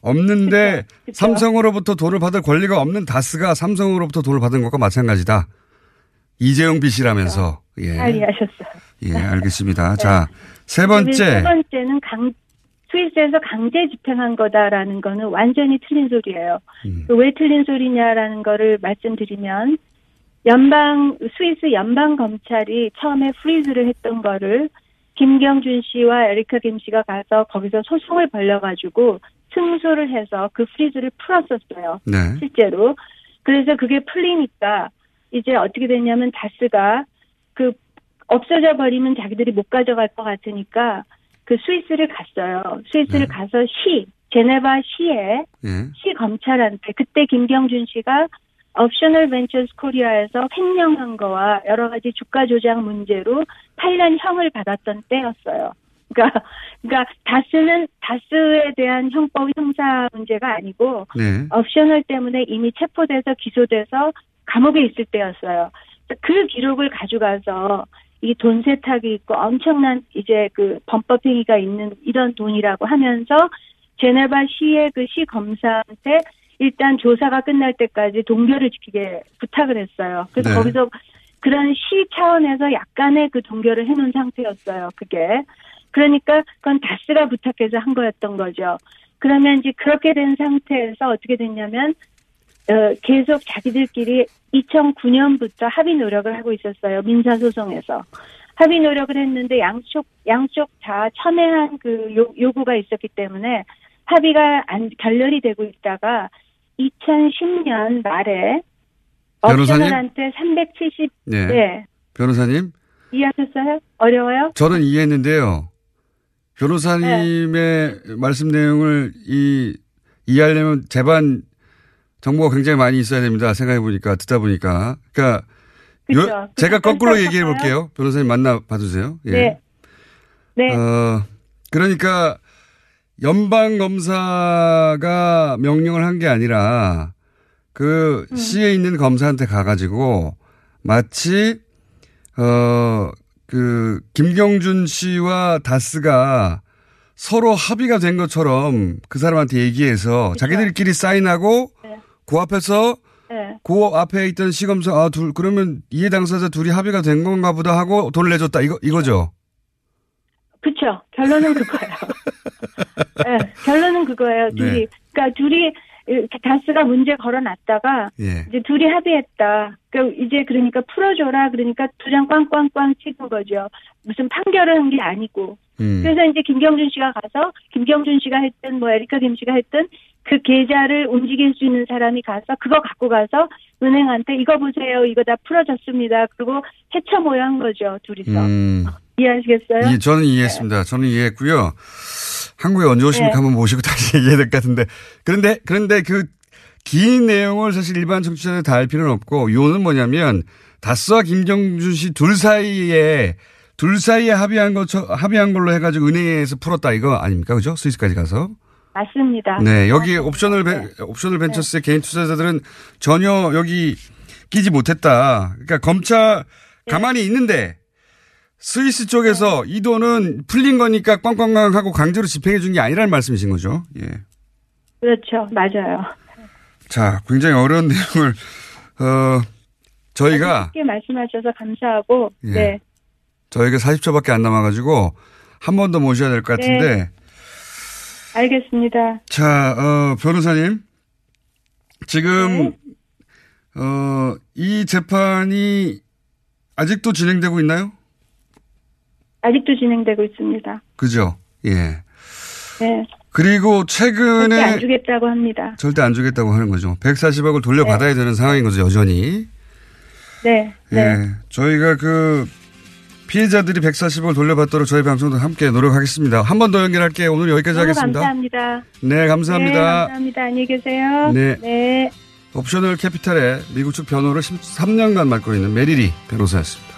없는데 삼성으로부터 돈을 받을 권리가 없는 다스가 삼성으로부터 돈을 받은 것과 마찬가지다. 이재용 빚이라면서. 예. 잘 이해하셨어요. 예, 알겠습니다. 자, 세 번째. 세 번째는 강 스위스에서 강제 집행한 거다라는 거는 완전히 틀린 소리예요. 음. 그왜 틀린 소리냐라는 거를 말씀드리면 연방 스위스 연방 검찰이 처음에 freeze를 했던 거를 김경준 씨와 에리카 김 씨가 가서 거기서 소송을 벌려가지고 승소를 해서 그 freeze를 풀었었어요. 네. 실제로. 그래서 그게 풀리니까 이제 어떻게 됐냐면 다스가 그 없어져 버리면 자기들이 못 가져갈 것 같으니까 그 스위스를 갔어요. 스위스를 가서 시 제네바 시에 예. 시 검찰한테 그때 김경준 씨가 Optional Ventures Korea에서 횡령한 거와 여러 가지 주가 조작 문제로 8년 형을 받았던 때였어요. 그러니까 그러니까 다스는 다스에 대한 형법 형사 문제가 아니고 네. Optional 때문에 이미 체포돼서 기소돼서 감옥에 있을 때였어요. 그 기록을 가져가서 이 돈 세탁이 있고 엄청난 이제 그 범법 행위가 있는 이런 돈이라고 하면서 제네바 시의 그 시 검사한테 일단 조사가 끝날 때까지 동결을 지키게 부탁을 했어요. 그래서 네. 거기서 그런 시 차원에서 약간의 그 동결을 해놓은 상태였어요. 그게. 그러니까 그건 다스가 부탁해서 한 거였던 거죠. 그러면 이제 그렇게 된 상태에서 어떻게 됐냐면 어, 계속 자기들끼리 2009년부터 합의 노력을 하고 있었어요. 민사 소송에서. 합의 노력을 했는데 양쪽, 양쪽 다 첨예한 그 요, 요구가 있었기 때문에 합의가 안, 결렬이 되고 있다가 2010년 말에 변호사님? 업체들한테 370, 네. 네. 변호사님, 이해하셨어요? 어려워요? 저는 이해했는데요. 변호사님의 말씀 내용을 이, 이해하려면 재반 정보가 굉장히 많이 있어야 됩니다. 생각해 보니까, 듣다 보니까. 그러니까. 요- 제가 거꾸로 좀 얘기해? 볼게요. 변호사님 만나 봐주세요. 예. 네. 네. 어, 그러니까 연방 검사가 명령을 한 게 아니라 그 음. 시에 있는 검사한테 가가지고 마치 어그 김경준 씨와 다스가 서로 합의가 된 것처럼 그 사람한테 얘기해서 자기들끼리 사인하고 그 앞에서 네. 그 앞에 있던 시검사 아둘 그러면 이해 당사자 둘이 합의가 된 건가 보다 하고 돈을 내줬다 이거 이거죠. 그쵸. 결론은 그거예요. 네, [laughs] 결론은 그거예요. 둘이. 네. 그러니까 둘이 이렇게 다스가 문제 걸어놨다가 예. 이제 둘이 합의했다. 그러니까 이제 그러니까 풀어줘라. 그러니까 두 장 꽝꽝꽝 치는 거죠. 무슨 판결을 한 게 아니고. 음. 그래서 이제 김경준 씨가 가서 김경준 씨가 했든 뭐 에리카 김 씨가 했든 그 계좌를 움직일 수 있는 사람이 가서 그거 갖고 가서 은행한테 이거 보세요. 이거 다 풀어졌습니다. 그리고 해쳐 모여 한 거죠. 둘이서. 음. 이해하시겠어요? 이, 저는 이해했습니다. 저는 이해했고요. 한국에 언제 오십니까? 네. 한번 모시고 다시 [laughs] 얘기해야 될 것 같은데. 그런데, 그런데 그 긴 내용을 사실 일반 청취자들 다 알 필요는 없고, 요는 뭐냐면, 다스와 김경준 씨 둘 사이에, 둘 사이에 합의한 것, 합의한 걸로 해가지고 은행에서 풀었다 이거 아닙니까? 그죠? 스위스까지 가서. 맞습니다. 네, 여기 Optional Ven-, Optional Ventures의 개인 투자자들은 전혀 여기 끼지 못했다. 그러니까 검찰 가만히 있는데 스위스 쪽에서 이 돈은 풀린 거니까 꽝꽝꽝 하고 강제로 집행해 준 게 아니라는 말씀이신 거죠. 예. 그렇죠. 맞아요. 자, 굉장히 어려운 [laughs] 내용을 어 저희가 쉽게 말씀하셔서 감사하고, 예. 네. 저희가 40초밖에 안 남아 가지고 한 번 더 모셔야 될 것 같은데 네. 알겠습니다. 자, 어, 변호사님. 지금, 어, 이 재판이 아직도 진행되고 있나요? 아직도 진행되고 있습니다. 그죠? 예. 네. 그리고 최근에 절대 안 주겠다고 합니다. 절대 안 주겠다고 하는 거죠. 140억을 돌려받아야 되는 상황인 거죠, 여전히. 네. 네. 예. 저희가 그 피해자들이 140억을 돌려받도록 저희 방송도 함께 노력하겠습니다. 한 번 더 연결할게요. 오늘 여기까지 하겠습니다. 감사합니다. 네, 감사합니다. 네, 감사합니다. 안녕히 계세요. 네. 네. Optional Capital의 미국 측 변호를 13년간 맡고 있는 메리리 변호사였습니다.